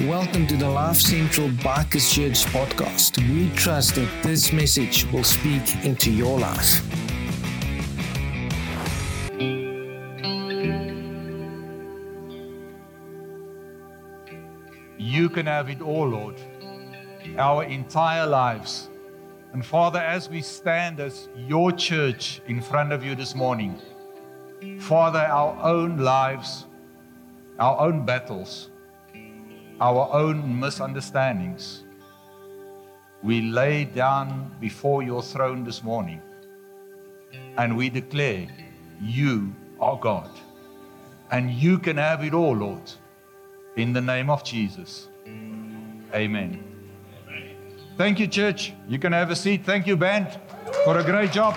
Welcome to the Life Central Bikers Church podcast. We trust that this message will speak into your life. You can have it all, Lord, our entire lives. And Father, as we stand as your church in front of you this morning, Father, our own lives, our own battles, our own misunderstandings, we lay down before your throne this morning and we declare, You are God. And you can have it all, Lord, in the name of Jesus. Amen. Thank you, church. You can have a seat. Thank you, band, for a great job.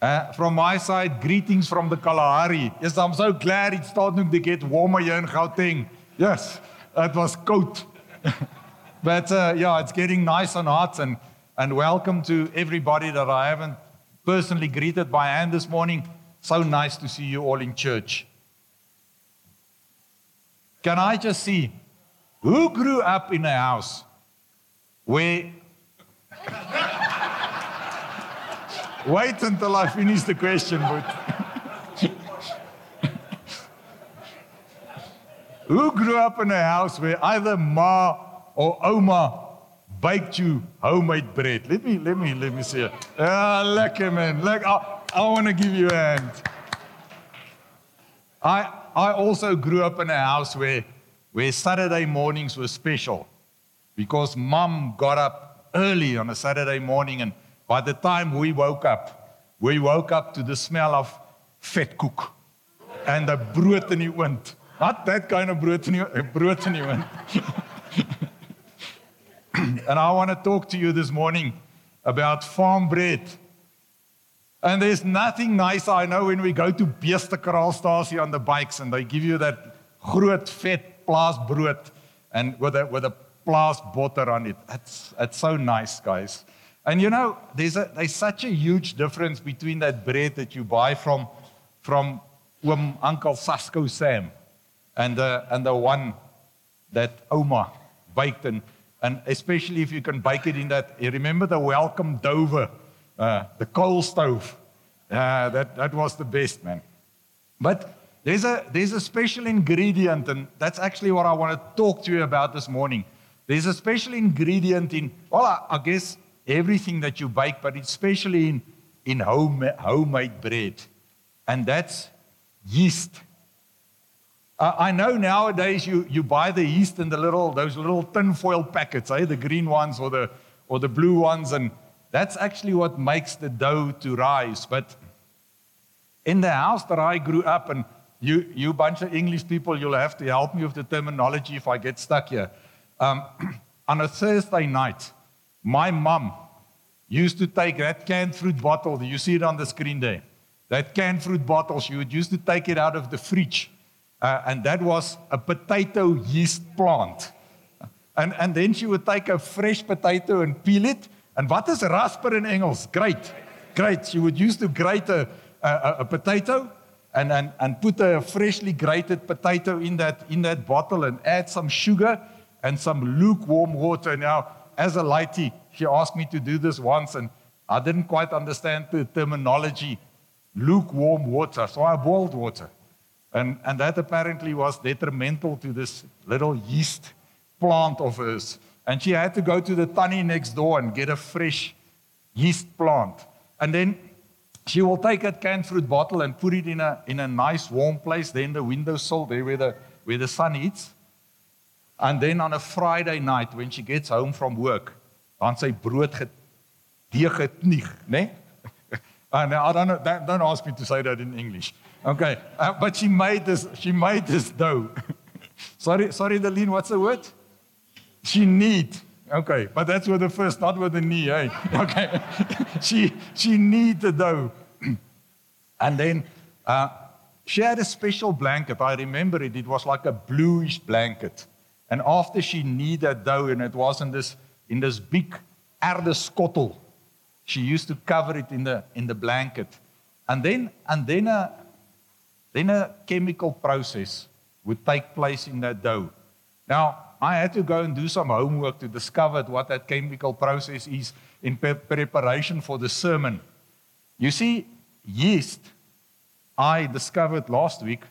Uh, from my side, greetings from the Kalahari. Yes, I'm so glad it's starting to get warmer here in Gauteng. Yes, it was cold. but uh, yeah, it's getting nice and hot. And, and welcome to everybody that I haven't personally greeted by hand this morning. So nice to see you all in church. Can I just see who grew up in a house where Wait until I finish the question, but. Who grew up in a house where either ma or oma baked you homemade bread? Let me, let me, let me see. Ah, lekker man. Lekker. I, I want to give you a hand. I, I also grew up in a house where, where Saturday mornings were special because mom got up early on a Saturday morning and by the time we woke up, we woke up to the smell of vetkoek and the brood in die wind. Not that kind of brood in die brood in die wind. and I want to talk to you this morning about farm bread. And there's nothing nicer, I know, when we go to Beestekraalstasie on the bikes and they give you that groot vet plaas brood and with a, with a plaas butter on it. It's, it's so nice, guys. And you know, there's, a, there's such a huge difference between that bread that you buy from, from um, Uncle Sasko Sam and the, and the one that Oma baked. And, and especially if you can bake it in that, you remember the welcome Dover, uh, the coal stove. Uh, that, that was the best, man. But there's a, there's a special ingredient, and that's actually what I want to talk to you about this morning. There's a special ingredient in, well, I, I guess everything that you bake, but especially in, in home, homemade bread. And that's yeast. Uh, I know nowadays you, you buy the yeast in the little, those little tinfoil packets, eh? the green ones or the, or the blue ones, and that's actually what makes the dough to rise. But in the house that I grew up, and you, you bunch of English people, you'll have to help me with the terminology if I get stuck here. Um, on a Thursday night, my mom used to take that canned fruit bottle. You see it on the screen there. That canned fruit bottle, she would used to take it out of the fridge. Uh, and that was a potato yeast plant. And, and then she would take a fresh potato and peel it. And what is rasper in Engels? Great. Great. She would use to grate a, a, a potato and, and, and put a freshly grated potato in that, in that bottle and add some sugar and some lukewarm water. Now, as a lighty, she asked me to do this once, and I didn't quite understand the terminology lukewarm water. So I boiled water. And, and that apparently was detrimental to this little yeast plant of hers. And she had to go to the tanny next door and get a fresh yeast plant. And then she will take that canned fruit bottle and put it in a, in a nice warm place, there in the windowsill, there where the, where the sun hits. And then on a Friday night when she gets home from work, dan sy brood gedegeknieg, né? And I don't know, don't, don't ask me to say that in English. Okay, uh, but she made this she made this dough. sorry, sorry Deline, what's the word? She need. Okay, but that's with the first, not with the knee, hey. Okay. she she need the dough. and then uh, she had a special blanket. I remember it. It was like a bluish blanket. And after she kneaded dough, and it was in this, in this big erdeskottel, she used to cover it in the, in the blanket. And then, and then uh, then a chemical process would take place in that dough. Now, I had to go and do some homework to discover what that chemical process is in pre- preparation for the sermon. You see, yeast, I discovered last week,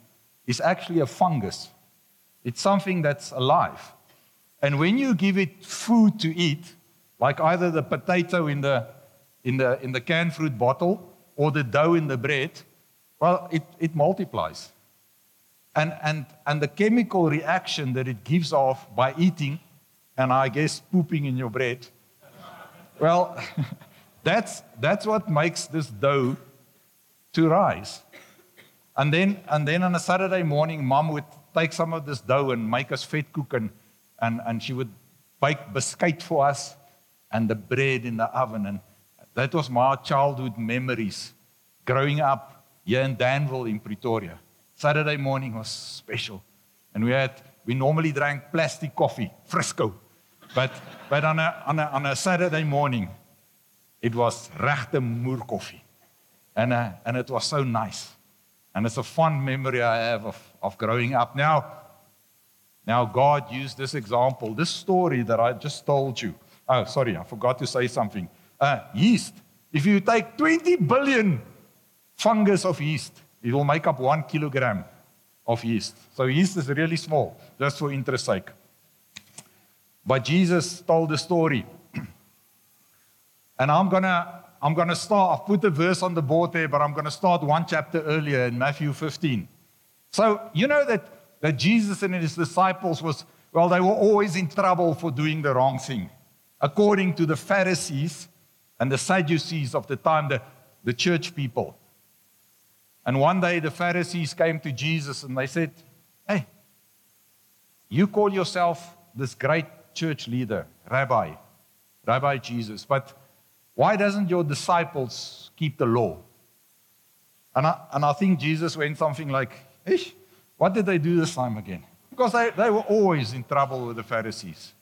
is actually a fungus. It's something that's alive. And when you give it food to eat, like either the potato in the, in the, in the canned fruit bottle or the dough in the bread, well, it, it multiplies. And, and, and the chemical reaction that it gives off by eating, and I guess pooping in your bread, well, that's, that's what makes this dough to rise. And then, and then on a Saturday morning, mom would take some of this dough and make us vetkoek, and, and, and she would bake biscuit for us and the bread in the oven. And that was my childhood memories growing up here in Danville in Pretoria. Saturday morning was special. And we had, we normally drank plastic coffee, Frisco. But, but on, a, on, a, on a Saturday morning, it was regte moer coffee. And, uh, and it was so nice. And it's a fond memory I have of, of growing up. Now, now, God used this example, this story that I just told you. Oh, sorry, I forgot to say something. Uh, yeast. If you take 20 billion fungus of yeast, it will make up one kilogram of yeast. So yeast is really small, just for interest sake. But Jesus told the story. and I'm gonna I'm gonna start, I've put the verse on the board there, but I'm gonna start one chapter earlier in Matthew 15. So you know that, that Jesus and his disciples was, well, they were always in trouble for doing the wrong thing. According to the Pharisees and the Sadducees of the time, the, the church people. And one day the Pharisees came to Jesus and they said, Hey, you call yourself this great church leader, Rabbi, Rabbi Jesus, but why doesn't your disciples keep the law? And I, and I think Jesus went something like, Ish, what did they do this time again? Because they, they were always in trouble with the Pharisees.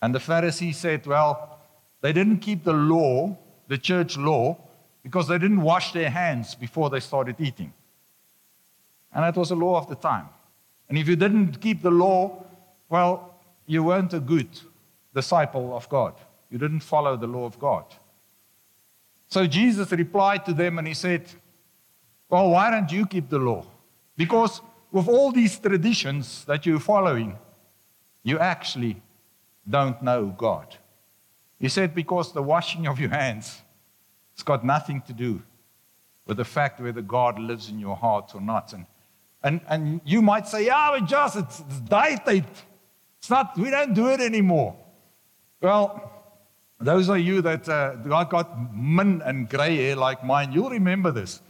And the Pharisees said, Well, they didn't keep the law, the church law, because they didn't wash their hands before they started eating. And that was a law of the time. And if you didn't keep the law, well, you weren't a good disciple of God. You didn't follow the law of God. So Jesus replied to them and he said, Well, why don't you keep the law? Because with all these traditions that you're following, you actually don't know God. He said, Because the washing of your hands it's got nothing to do with the fact whether God lives in your heart or not. And, and, and you might say, yeah, but just it's, it's dieted. It's not, we don't do it anymore. Well, those of you that uh, got min and gray hair like mine, you'll remember this.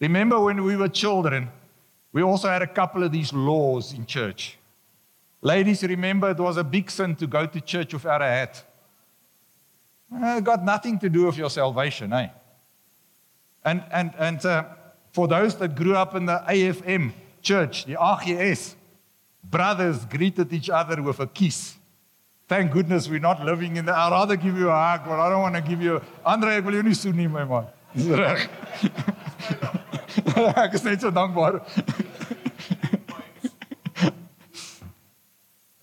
Remember when we were children, we also had a couple of these laws in church. Ladies, remember it was a big sin to go to church without a hat. Uh, got nothing to do with your salvation, eh? And, and, and uh, for those that grew up in the AFM church, the AGS, brothers greeted each other with a kiss. Thank goodness we're not living in the. I'd rather give you a hug, but I don't want to give you. Andre, ek wil jou my man. dankbaar.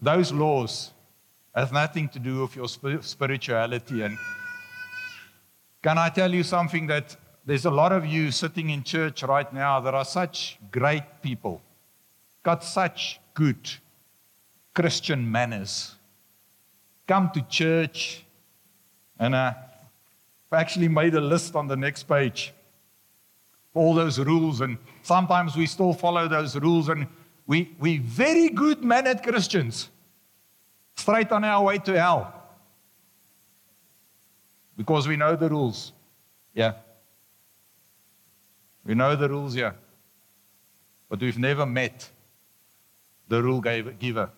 Those laws have nothing to do with your spirituality. And can I tell you something that there's a lot of you sitting in church right now that are such great people, got such good Christian manners. Come to church, and uh, I've actually made a list on the next page. All those rules, and sometimes we still follow those rules, and we we very good mannered Christians straight on our way to hell. Because we know the rules. Yeah. We know the rules, yeah. But we've never met the rule giver.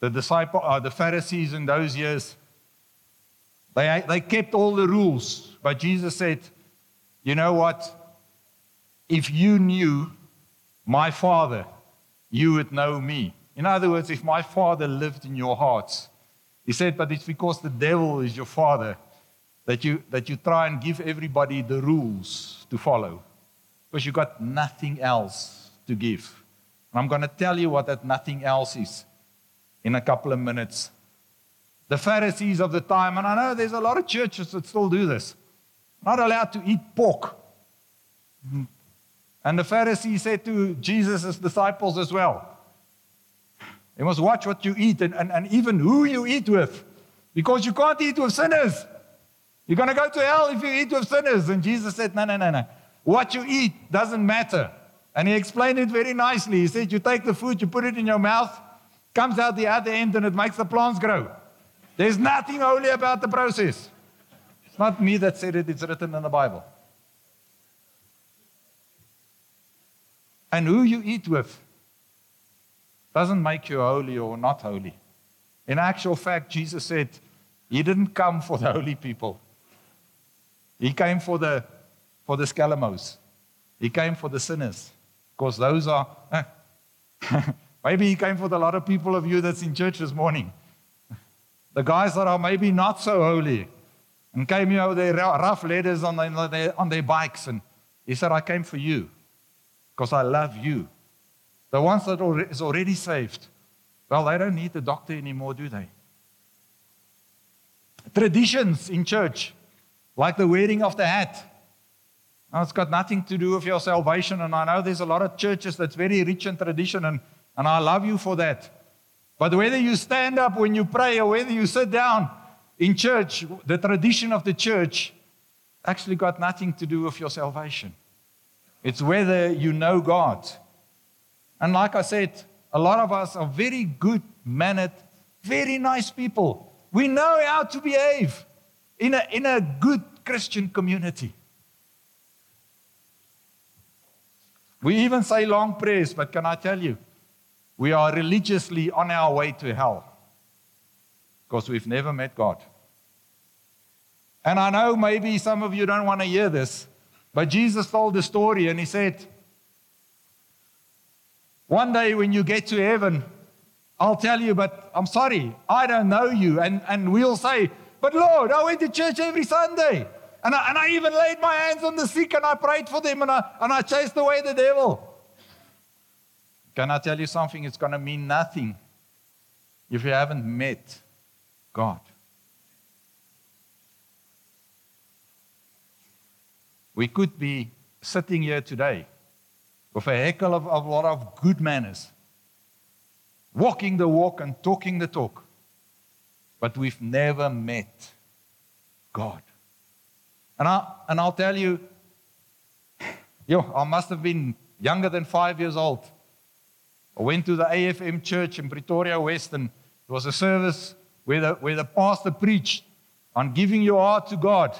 The disciple, uh, the Pharisees in those years, they, they kept all the rules. But Jesus said, You know what? If you knew my Father, you would know me. In other words, if my father lived in your hearts, he said, but it's because the devil is your father that you, that you try and give everybody the rules to follow because you've got nothing else to give. And I'm going to tell you what that nothing else is in a couple of minutes. The Pharisees of the time, and I know there's a lot of churches that still do this, not allowed to eat pork. Mm-hmm. And the Pharisees said to Jesus' disciples as well, you must watch what you eat and, and, and even who you eat with, because you can't eat with sinners. You're going to go to hell if you eat with sinners. And Jesus said, No, no, no, no. What you eat doesn't matter. And he explained it very nicely. He said, You take the food, you put it in your mouth, comes out the other end, and it makes the plants grow. There's nothing holy about the process. It's not me that said it, it's written in the Bible. And who you eat with doesn't make you holy or not holy. In actual fact, Jesus said, He didn't come for the holy people. He came for the for the scalamos. He came for the sinners. Because those are maybe he came for the lot of people of you that's in church this morning. The guys that are maybe not so holy and came here with their rough letters on their, on their bikes. And he said, I came for you because I love you. The ones that are is already saved, well, they don't need the doctor anymore, do they? Traditions in church, like the wearing of the hat. Now, it's got nothing to do with your salvation. And I know there's a lot of churches that's very rich in tradition, and, and I love you for that. But whether you stand up when you pray or whether you sit down in church, the tradition of the church actually got nothing to do with your salvation. It's whether you know God. And like I said, a lot of us are very good mannered, very nice people. We know how to behave in a, in a good Christian community. We even say long prayers, but can I tell you, we are religiously on our way to hell because we've never met God. And I know maybe some of you don't want to hear this, but Jesus told the story and he said, one day when you get to heaven, I'll tell you, but I'm sorry, I don't know you. And, and we'll say, But Lord, I went to church every Sunday. And I, and I even laid my hands on the sick and I prayed for them and I, and I chased away the devil. Can I tell you something? It's going to mean nothing if you haven't met God. We could be sitting here today with a heckle of, a lot of good manners, walking the walk and talking the talk, but we've never met God. And, I, and I'll tell you, yo, I must have been younger than five years old. I went to the AFM church in Pretoria West, and it was a service where the, where the pastor preached on giving your heart to God.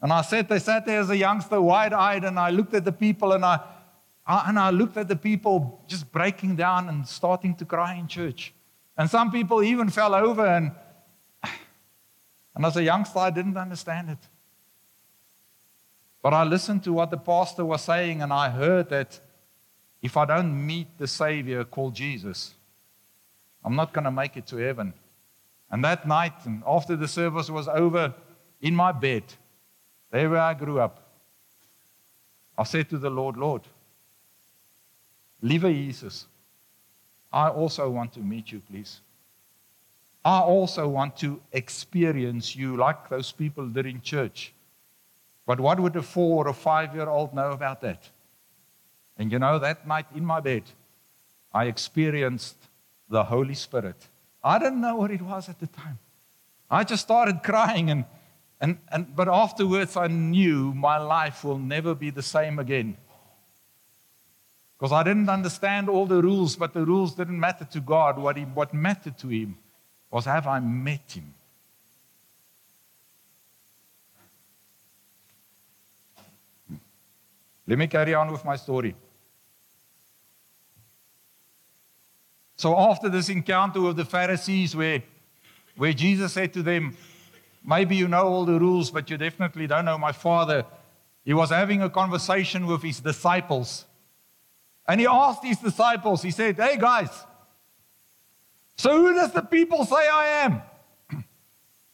And I sat, I sat there as a youngster, wide eyed, and I looked at the people and I, I, and I looked at the people just breaking down and starting to cry in church. And some people even fell over, and, and as a youngster, I didn't understand it. But I listened to what the pastor was saying, and I heard that if I don't meet the Savior called Jesus, I'm not going to make it to heaven. And that night, and after the service was over, in my bed, there where I grew up, I said to the Lord, Lord, Liewe Jesus, I also want to meet you, please. I also want to experience you like those people did in church. But what would a four or five year old know about that? And you know, that night in my bed, I experienced the Holy Spirit. I didn't know what it was at the time. I just started crying, and, and, and, but afterwards I knew my life will never be the same again. Because I didn't understand all the rules, but the rules didn't matter to God. What, he, what mattered to Him was have I met Him? Hmm. Let me carry on with my story. So, after this encounter with the Pharisees, where, where Jesus said to them, Maybe you know all the rules, but you definitely don't know my Father, he was having a conversation with his disciples. And he asked his disciples, He said, Hey guys, so who does the people say I am?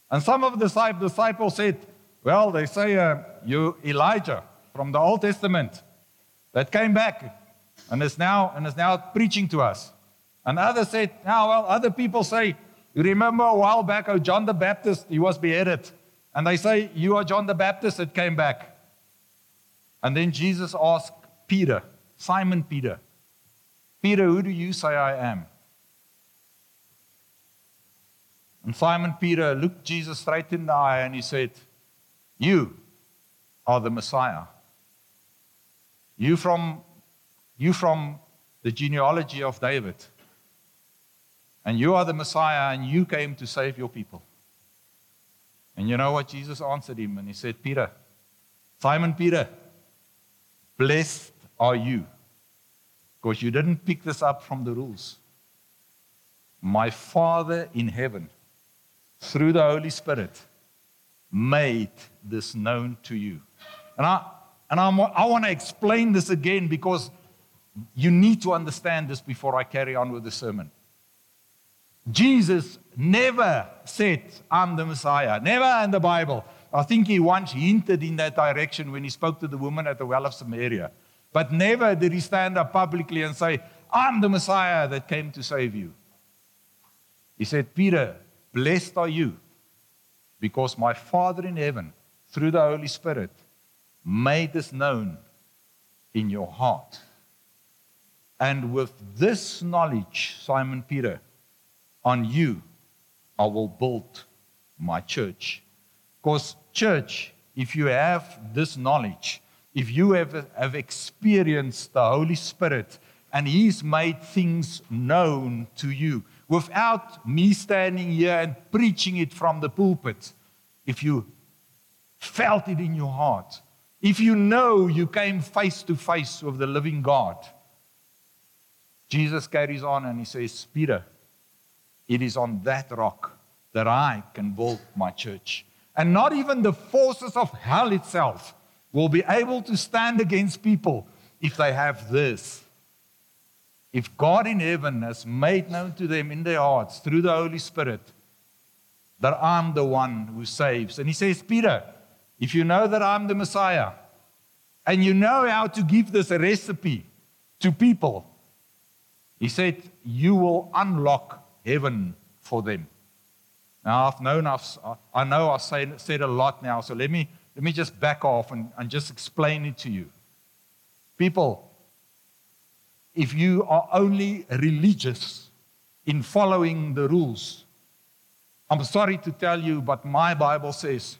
And some of the disciples said, Well, they say uh, you Elijah from the Old Testament that came back and is now and is now preaching to us. And others said, now, ah, well, other people say, you remember a while back, oh, John the Baptist, he was beheaded. And they say, you are John the Baptist that came back. And then Jesus asked Peter, Simon Peter, Peter, who do you say I am? And Simon Peter looked Jesus straight in the eye and he said, You are the Messiah. You from, you from the genealogy of David. And you are the Messiah, and you came to save your people. And you know what? Jesus answered him, and he said, Peter, Simon Peter, blessed are you, because you didn't pick this up from the rules. My Father in heaven, through the Holy Spirit, made this known to you. And I, and I'm, I want to explain this again because you need to understand this before I carry on with the sermon. Jesus never said, I'm the Messiah. Never in the Bible. I think he once hinted in that direction when he spoke to the woman at the well of Samaria. But never did he stand up publicly and say, I'm the Messiah that came to save you. He said, Peter, blessed are you because my Father in heaven, through the Holy Spirit, made this known in your heart. And with this knowledge, Simon Peter, on you I will build my church. Because, church, if you have this knowledge, if you have, have experienced the Holy Spirit and He's made things known to you without me standing here and preaching it from the pulpit, if you felt it in your heart, if you know you came face to face with the living God, Jesus carries on and He says, Peter, it is on that rock that I can build my church. And not even the forces of hell itself will be able to stand against people if they have this. If God in heaven has made known to them in their hearts through the Holy Spirit that I'm the one who saves. And he says, Peter, if you know that I'm the Messiah and you know how to give this recipe to people, he said, you will unlock heaven for them. Now, I've known, I've, I know I've said, said a lot now, so let me, let me just back off and, and just explain it to you. People, if you are only religious in following the rules, I'm sorry to tell you, but my Bible says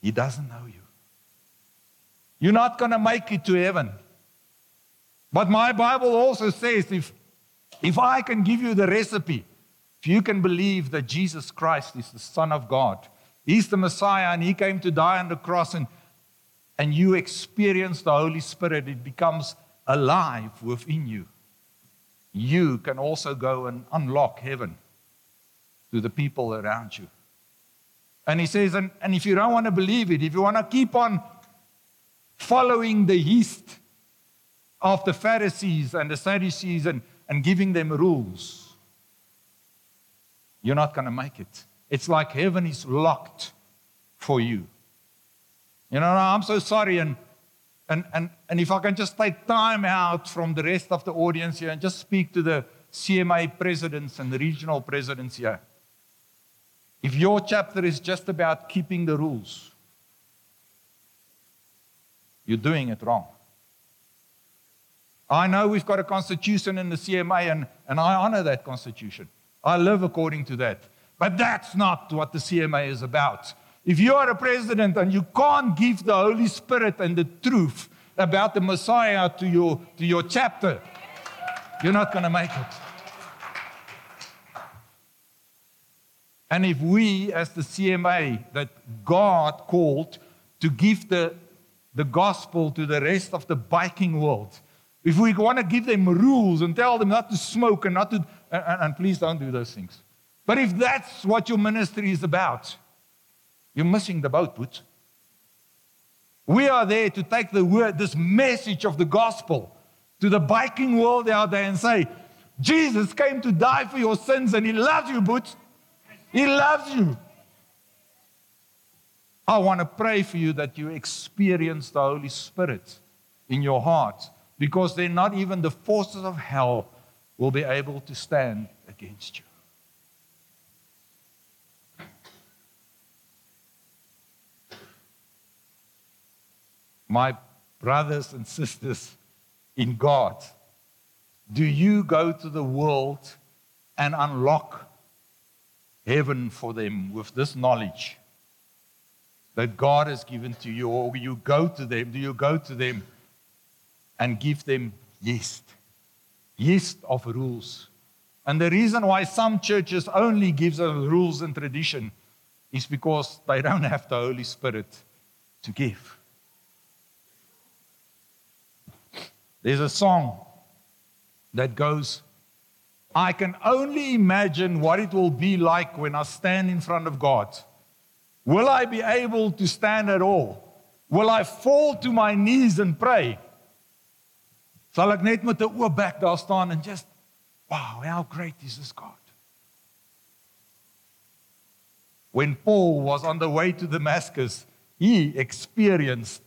he doesn't know you. You're not going to make it to heaven. But my Bible also says if, if I can give you the recipe, if you can believe that Jesus Christ is the Son of God, He's the Messiah, and He came to die on the cross, and, and you experience the Holy Spirit, it becomes alive within you. You can also go and unlock heaven to the people around you. And he says, and, and if you don't want to believe it, if you want to keep on following the yeast of the Pharisees and the Sadducees and, and giving them rules, you're not going to make it. It's like heaven is locked for you. You know, I'm so sorry. And, and, and, and if I can just take time out from the rest of the audience here and just speak to the CMA presidents and the regional presidents here. If your chapter is just about keeping the rules, you're doing it wrong. I know we've got a constitution in the CMA, and, and I honor that constitution. I live according to that. But that's not what the CMA is about. If you are a president and you can't give the Holy Spirit and the truth about the Messiah to your, to your chapter, you're not going to make it. And if we, as the CMA, that God called to give the, the gospel to the rest of the biking world, if we want to give them rules and tell them not to smoke and not to and, and please don't do those things. But if that's what your ministry is about, you're missing the boat, Boots. We are there to take the word, this message of the gospel to the biking world out there and say, Jesus came to die for your sins and he loves you, Boots. He loves you. I want to pray for you that you experience the Holy Spirit in your heart because they're not even the forces of hell will be able to stand against you. My brothers and sisters in God, do you go to the world and unlock heaven for them with this knowledge that God has given to you? Or you go to them, do you go to them and give them yeast? Yeast of rules. And the reason why some churches only give us rules and tradition is because they don't have the Holy Spirit to give. There's a song that goes, I can only imagine what it will be like when I stand in front of God. Will I be able to stand at all? Will I fall to my knees and pray? Sal ek net met 'n oop bek daar staan en just wow, how great is this God? When Paul was on the way to Damascus, he experienced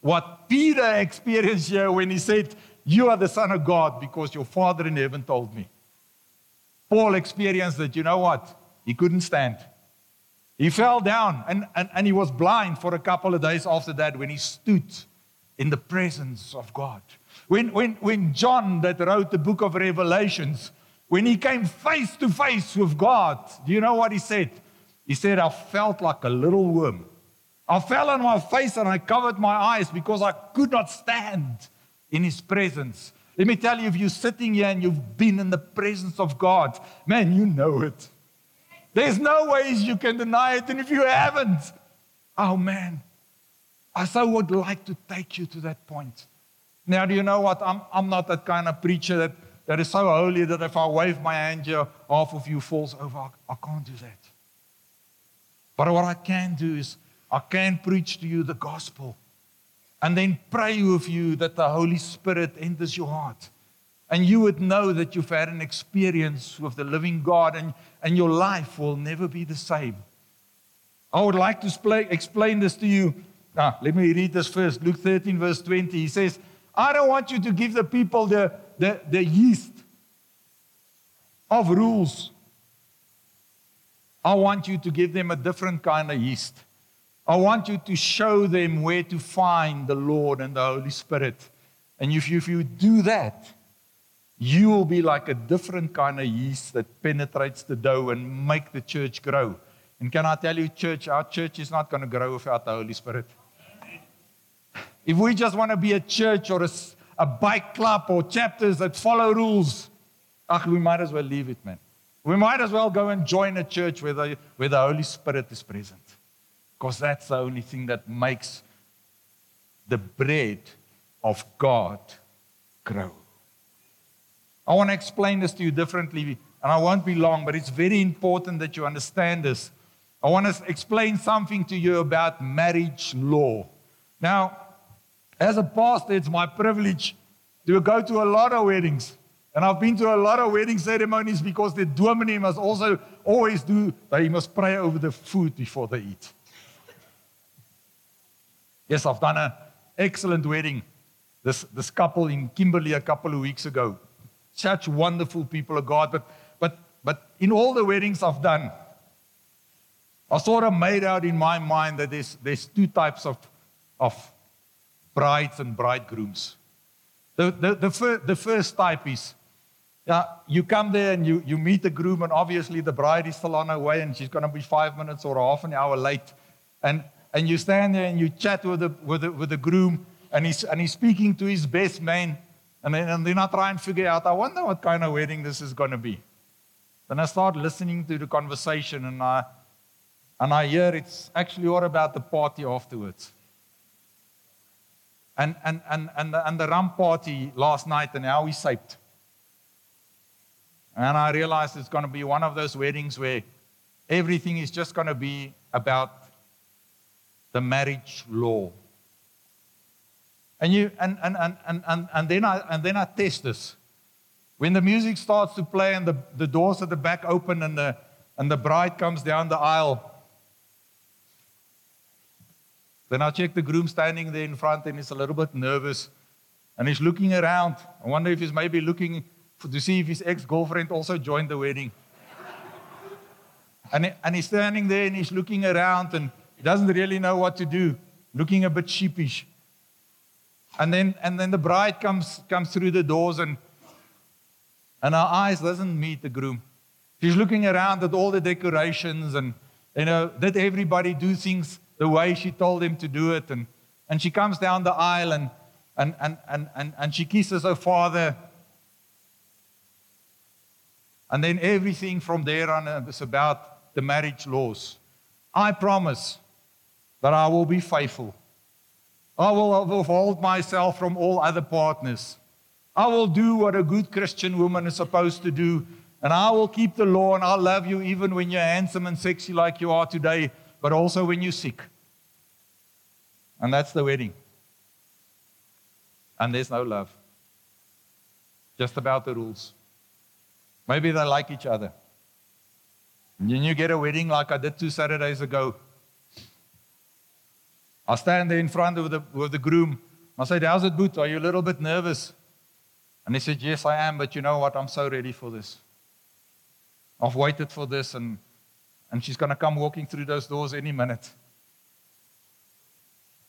what Peter experienced here when he said, You are the Son of God because your Father in heaven told me. Paul experienced that, you know what? He couldn't stand. He fell down and, and, and he was blind for a couple of days after that when he stood in the presence of God. When, when, when John, that wrote the book of Revelations, when he came face to face with God, do you know what he said? He said, I felt like a little worm. I fell on my face and I covered my eyes because I could not stand in his presence. Let me tell you, if you're sitting here and you've been in the presence of God, man, you know it. There's no ways you can deny it. And if you haven't, oh man, I so would like to take you to that point. Now, do you know what? I'm, I'm not that kind of preacher that, that is so holy that if I wave my hand here, half of you falls over. I, I can't do that. But what I can do is I can preach to you the gospel and then pray with you that the Holy Spirit enters your heart. And you would know that you've had an experience with the living God and, and your life will never be the same. I would like to explain this to you. Now, let me read this first. Luke 13, verse 20. He says, I don't want you to give the people the, the, the yeast of rules. I want you to give them a different kind of yeast. I want you to show them where to find the Lord and the Holy Spirit. And if you, if you do that, you will be like a different kind of yeast that penetrates the dough and make the church grow. And can I tell you, church, our church is not going to grow without the Holy Spirit. If we just want to be a church or a, a bike club or chapters that follow rules, ach, we might as well leave it, man. We might as well go and join a church where the, where the Holy Spirit is present because that's the only thing that makes the bread of God grow. I want to explain this to you differently, and I won't be long, but it's very important that you understand this. I want to explain something to you about marriage law. Now, as a pastor, it's my privilege to go to a lot of weddings. And I've been to a lot of wedding ceremonies because the dominee must also always do, they must pray over the food before they eat. Yes, I've done an excellent wedding. This, this couple in Kimberley a couple of weeks ago. Such wonderful people of God. But, but, but in all the weddings I've done, I sort of made out in my mind that there's, there's two types of, of brides and bridegrooms. The, the, the, fir- the first type is yeah, you come there and you, you meet the groom, and obviously the bride is still on her way and she's going to be five minutes or half an hour late. And, and you stand there and you chat with the, with the, with the groom, and he's, and he's speaking to his best man. And then, and then I try and figure out, I wonder what kind of wedding this is going to be. Then I start listening to the conversation, and I, and I hear it's actually all about the party afterwards. And, and, and, and, the, and the rum party last night, and how we saped. And I realized it's going to be one of those weddings where everything is just going to be about the marriage law. And, you, and, and, and, and, and, then I, and then I test this. When the music starts to play and the, the doors at the back open and the, and the bride comes down the aisle, Then I check the groom standing there in front and he's a little bit nervous. And he's looking around. I wonder if he's maybe looking for, to see if his ex girlfriend also joined the wedding. and, and he's standing there and he's looking around and he doesn't really know what to do, looking a bit sheepish. And then, and then the bride comes, comes through the doors and, and her eyes doesn't meet the groom. She's looking around at all the decorations and, you know, did everybody do things the way she told him to do it. And, and she comes down the aisle and, and, and, and, and, and she kisses her father. And then everything from there on uh, is about the marriage laws. I promise that I will be faithful. I will withhold myself from all other partners. I will do what a good Christian woman is supposed to do. And I will keep the law and I'll love you even when you're handsome and sexy like you are today but also when you're sick. And that's the wedding. And there's no love. Just about the rules. Maybe they like each other. And then you get a wedding like I did two Saturdays ago. I stand there in front of the, with the groom. I said, How's it, Boot? Are you a little bit nervous? And he said, Yes, I am, but you know what? I'm so ready for this. I've waited for this and and she's going to come walking through those doors any minute.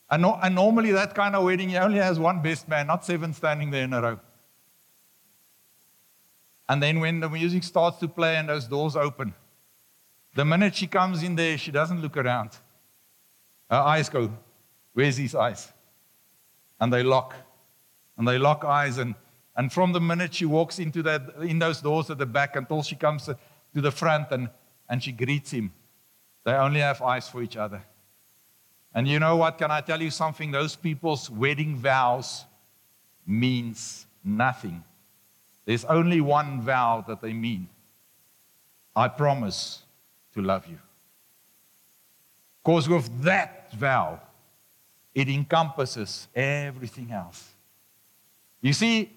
And, no, and normally, that kind of wedding, only has one best man, not seven standing there in a row. And then, when the music starts to play and those doors open, the minute she comes in there, she doesn't look around. Her eyes go, Where's his eyes? And they lock. And they lock eyes. And, and from the minute she walks into that, in those doors at the back until she comes to the front and and she greets him. They only have eyes for each other. And you know what? Can I tell you something? Those people's wedding vows means nothing. There's only one vow that they mean. I promise to love you. Because with that vow, it encompasses everything else. You see,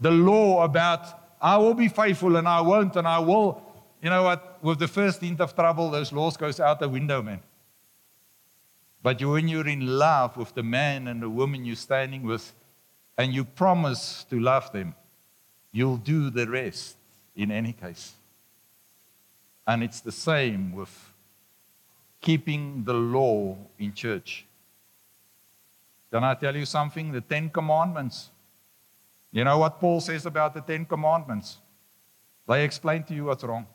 the law about I will be faithful and I won't and I will you know what? With the first hint of trouble, those laws goes out the window, man. But when you're in love with the man and the woman you're standing with, and you promise to love them, you'll do the rest in any case. And it's the same with keeping the law in church. Can I tell you something? The Ten Commandments. You know what Paul says about the Ten Commandments? They explain to you what's wrong.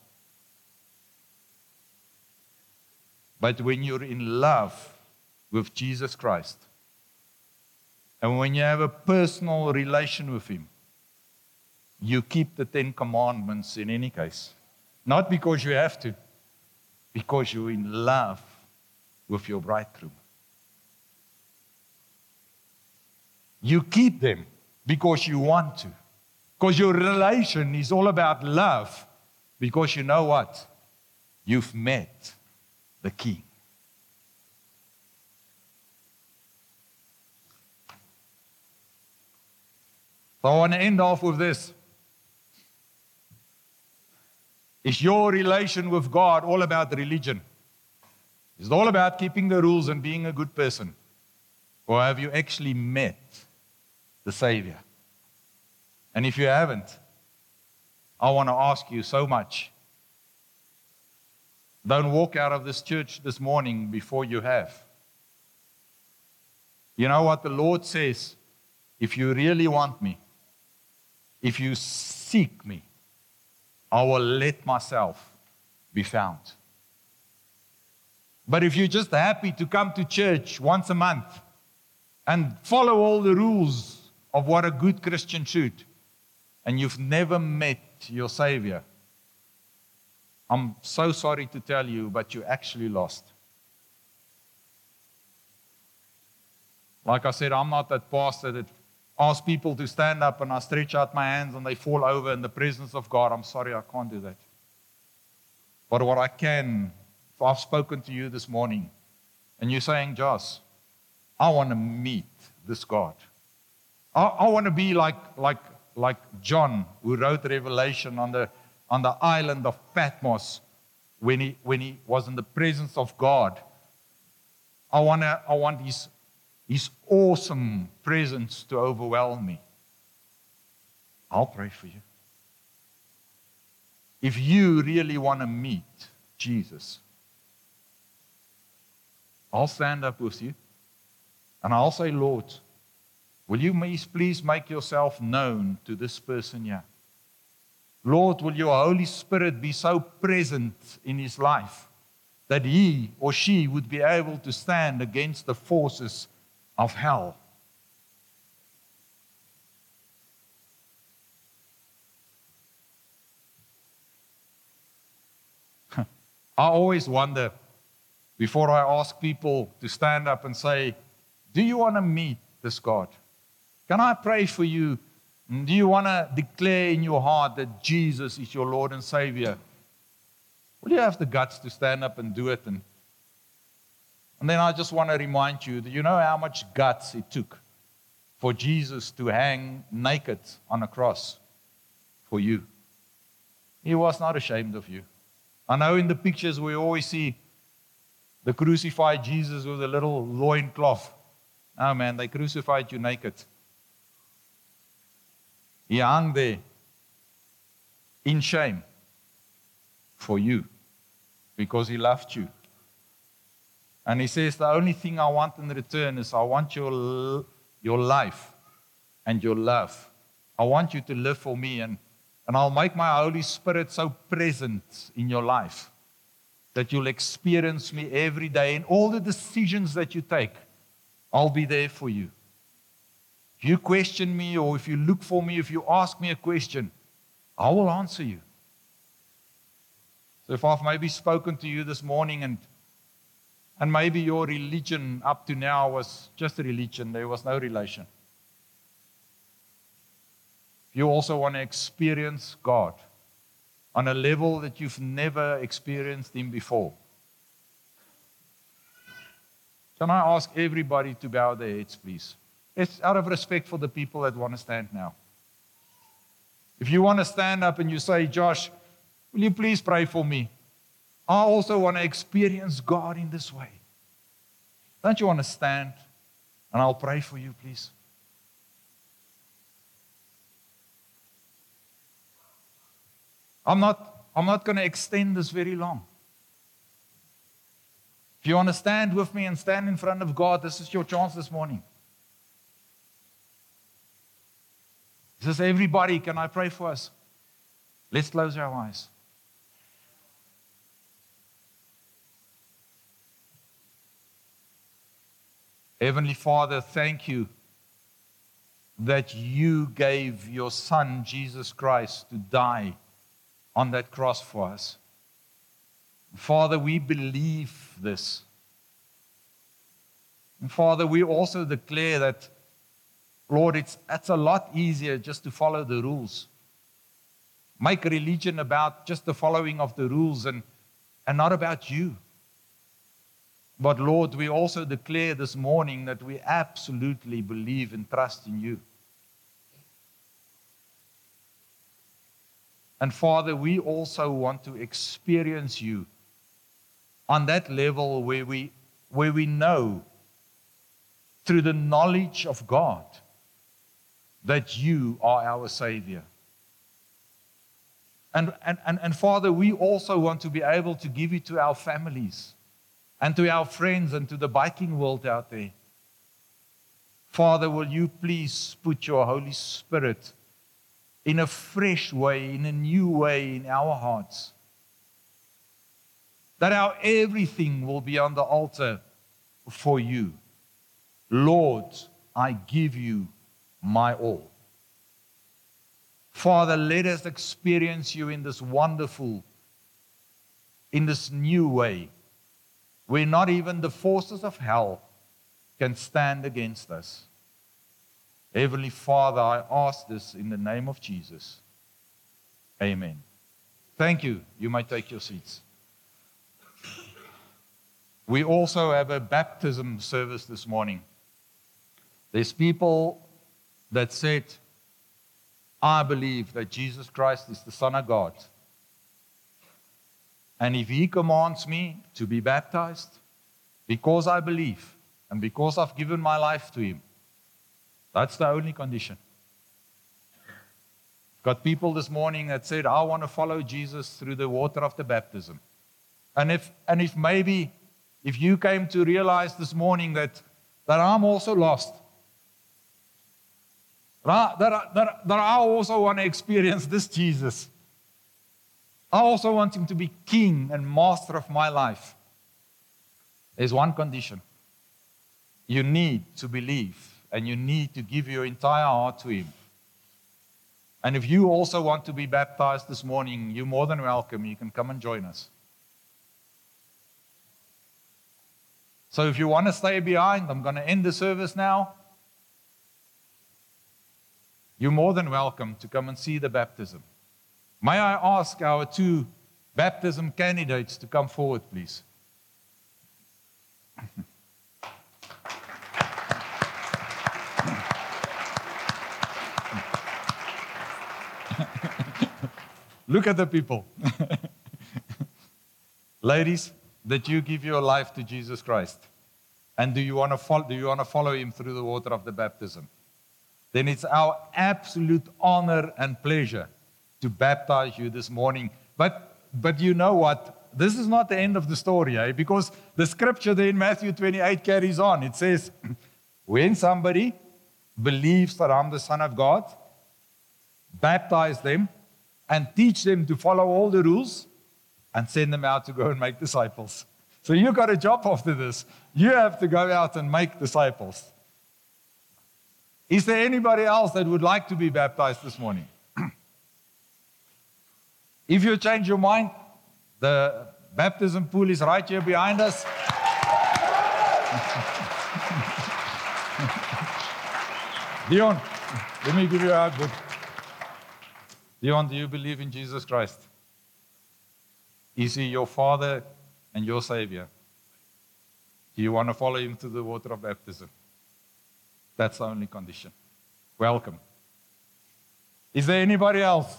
But when you're in love with Jesus Christ, and when you have a personal relation with Him, you keep the Ten Commandments in any case. Not because you have to, because you're in love with your bridegroom. You keep them because you want to. Because your relation is all about love. Because you know what? You've met the king. So I want to end off with this. Is your relation with God all about religion? Is it all about keeping the rules and being a good person? Or have you actually met the Savior? And if you haven't, I want to ask you so much don't walk out of this church this morning before you have. You know what the Lord says? If you really want me, if you seek me, I will let myself be found. But if you're just happy to come to church once a month and follow all the rules of what a good Christian should, and you've never met your Savior, I'm so sorry to tell you, but you actually lost. Like I said, I'm not that pastor that asks people to stand up and I stretch out my hands and they fall over in the presence of God. I'm sorry, I can't do that. But what I can, if I've spoken to you this morning and you're saying, Jos, I want to meet this God. I, I want to be like, like, like John, who wrote Revelation on the on the island of Patmos when he, when he was in the presence of God. I, wanna, I want his, his awesome presence to overwhelm me. I'll pray for you. If you really want to meet Jesus, I'll stand up with you and I'll say, Lord, will you please make yourself known to this person here? Lord, will your Holy Spirit be so present in his life that he or she would be able to stand against the forces of hell? I always wonder before I ask people to stand up and say, Do you want to meet this God? Can I pray for you? Mm. Do you want to declare in your heart that Jesus is your Lord and Savior? Will you have the guts to stand up and do it? And, and then I just want to remind you that you know how much guts it took for Jesus to hang naked on a cross for you. He was not ashamed of you. I know in the pictures we always see the crucified Jesus with a little loin cloth. Oh man, they crucified you naked. He hung there in shame for you because he loved you. And he says, The only thing I want in return is I want your, your life and your love. I want you to live for me. And and I'll make my Holy Spirit so present in your life that you'll experience me every day in all the decisions that you take. I'll be there for you. You question me or if you look for me, if you ask me a question, I will answer you. So if I've maybe spoken to you this morning and and maybe your religion up to now was just a religion, there was no relation. If You also want to experience God on a level that you've never experienced Him before. Can I ask everybody to bow their heads, please? It's out of respect for the people that want to stand now. If you want to stand up and you say, Jos, will you please pray for me? I also want to experience God in this way. Don't you want to stand? And I'll pray for you, please. I'm not, I'm not going to extend this very long. If you want to stand with me and stand in front of God, this is your chance this morning. He says everybody, can I pray for us? Let's close our eyes. Heavenly Father, thank you that you gave your Son, Jesus Christ, to die on that cross for us. Father, we believe this. And Father, we also declare that, Lord, it's, it's a lot easier just to follow the rules. Make religion about just the following of the rules and, and not about you. But Lord, we also declare this morning that we absolutely believe and trust in you. And Father, we also want to experience you on that level where we, where we know through the knowledge of God that you are our Savior. And, and, and, and Father, we also want to be able to give it to our families and to our friends and to the biking world out there. Father, will you please put your Holy Spirit in a fresh way, in a new way in our hearts. That our everything will be on the altar for you. Lord, I give you my all. Father, let us experience you in this wonderful, in this new way, where not even the forces of hell can stand against us. Heavenly Father, I ask this in the name of Jesus. Amen. Thank you. You may take your seats. We also have a baptism service this morning. There's people that said, I believe that Jesus Christ is the Son of God. And if He commands me to be baptized, because I believe and because I've given my life to Him. That's the only condition. Got people this morning that said, I want to follow Jesus through the water of the baptism. And if, and if maybe if you came to realize this morning that, that I'm also lost, that, I also want to experience this Jesus, I also want him to be king and master of my life. There's one condition you need to believe and you need to give your entire heart to him. And if you also want to be baptized this morning, you're more than welcome. You can come and join us. So if you want to stay behind, I'm going to end the service now. You're more than welcome to come and see the baptism. May I ask our two baptism candidates to come forward, please? Look at the people. Ladies, that you give your life to Jesus Christ. And do you want to follow, do you want to follow him through the water of the baptism? Then it's our absolute honor and pleasure to baptize you this morning. But but you know what? This is not the end of the story, eh? because the scripture there in Matthew 28 carries on. It says, when somebody believes that I'm the Son of God, baptize them and teach them to follow all the rules and send them out to go and make disciples. So you got a job after this. You have to go out and make disciples. Is there anybody else that would like to be baptized this morning? if you change your mind, the baptism pool is right here behind us. Dion, let me give you a hug. Dion, do you believe in Jesus Christ? Is he your Father and your Savior? Do you want to follow him to the water of baptism? That's the only condition. Welcome. Is there anybody else?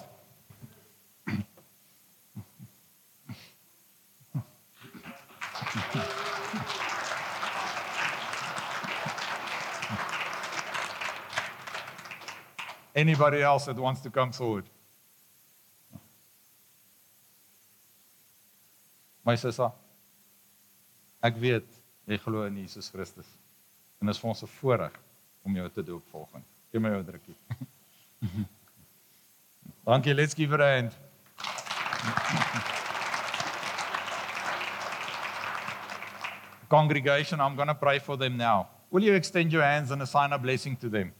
Anybody else that wants to come forward? My sissa, ek weet jy glo in Jesus Christus. En dit is vir ons 'n voorreg om jou te doop volgens. Gee my jou drukkie. Dankie, let's give her a hand. Congregation, I'm going to pray for them now. Will you extend your hands and assign a blessing to them?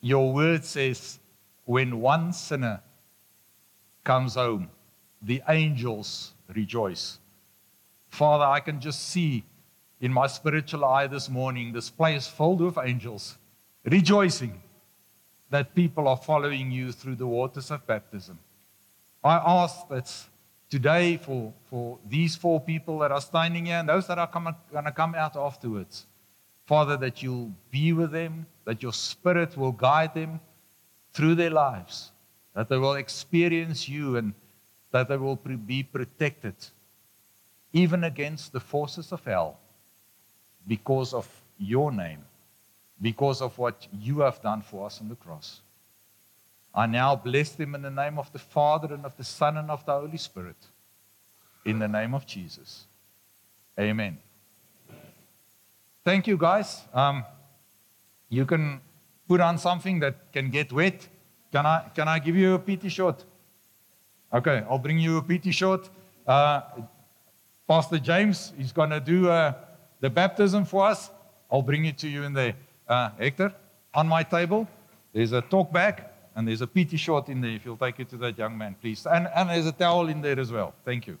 Your word says when one sinner comes home, the angels rejoice. Father, I can just see in my spiritual eye this morning this place filled with angels rejoicing that people are following you through the waters of baptism. I ask that today for, for these four people that are standing here and those that are going to come out afterwards, Father, that you'll be with them, that your spirit will guide them, through their lives, that they will experience you and that they will be protected even against the forces of hell because of your name, because of what you have done for us on the cross. I now bless them in the name of the Father and of the Son and of the Holy Spirit. In the name of Jesus. Amen. Thank you, guys. Um, you can put on something that can get wet. Can I, can I give you a PT shot? Okay, I'll bring you a PT shot. Uh, Pastor James is going to do uh, the baptism for us. I'll bring it to you in there. Uh, Hector, on my table, there's a talk bag and there's a PT short in there if you'll take it to that young man, please. And, and there's a towel in there as well. Thank you.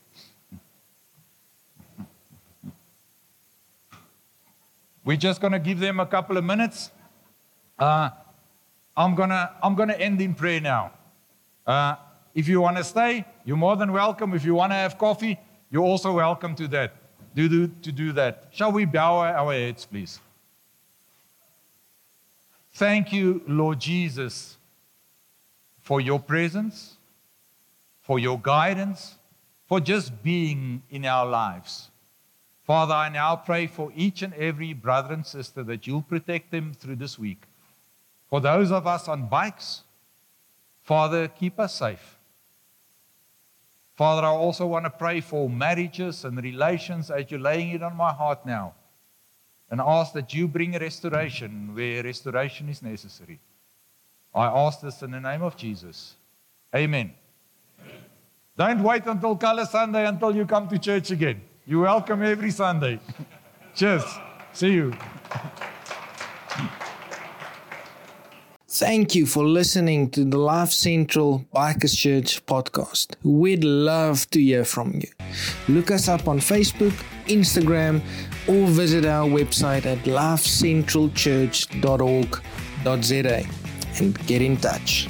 We're just going to give them a couple of minutes. Uh, I'm gonna I'm gonna end in prayer now. Uh, if you want to stay, you're more than welcome. If you want to have coffee, you're also welcome to that. Do, do to do that. Shall we bow our heads, please? Thank you, Lord Jesus, for your presence, for your guidance, for just being in our lives. Father, I now pray for each and every brother and sister that you'll protect them through this week. For those of us on bikes, Father, keep us safe. Father, I also want to pray for marriages and relations as you're laying it on my heart now. And ask that you bring restoration where restoration is necessary. I ask this in the name of Jesus. Amen. Don't wait until Color Sunday until you come to church again. You're welcome every Sunday. Cheers. See you. Thank you for listening to the Life Central Bikers Church podcast. We'd love to hear from you. Look us up on Facebook, Instagram, or visit our website at lifecentralchurch.org.za and get in touch.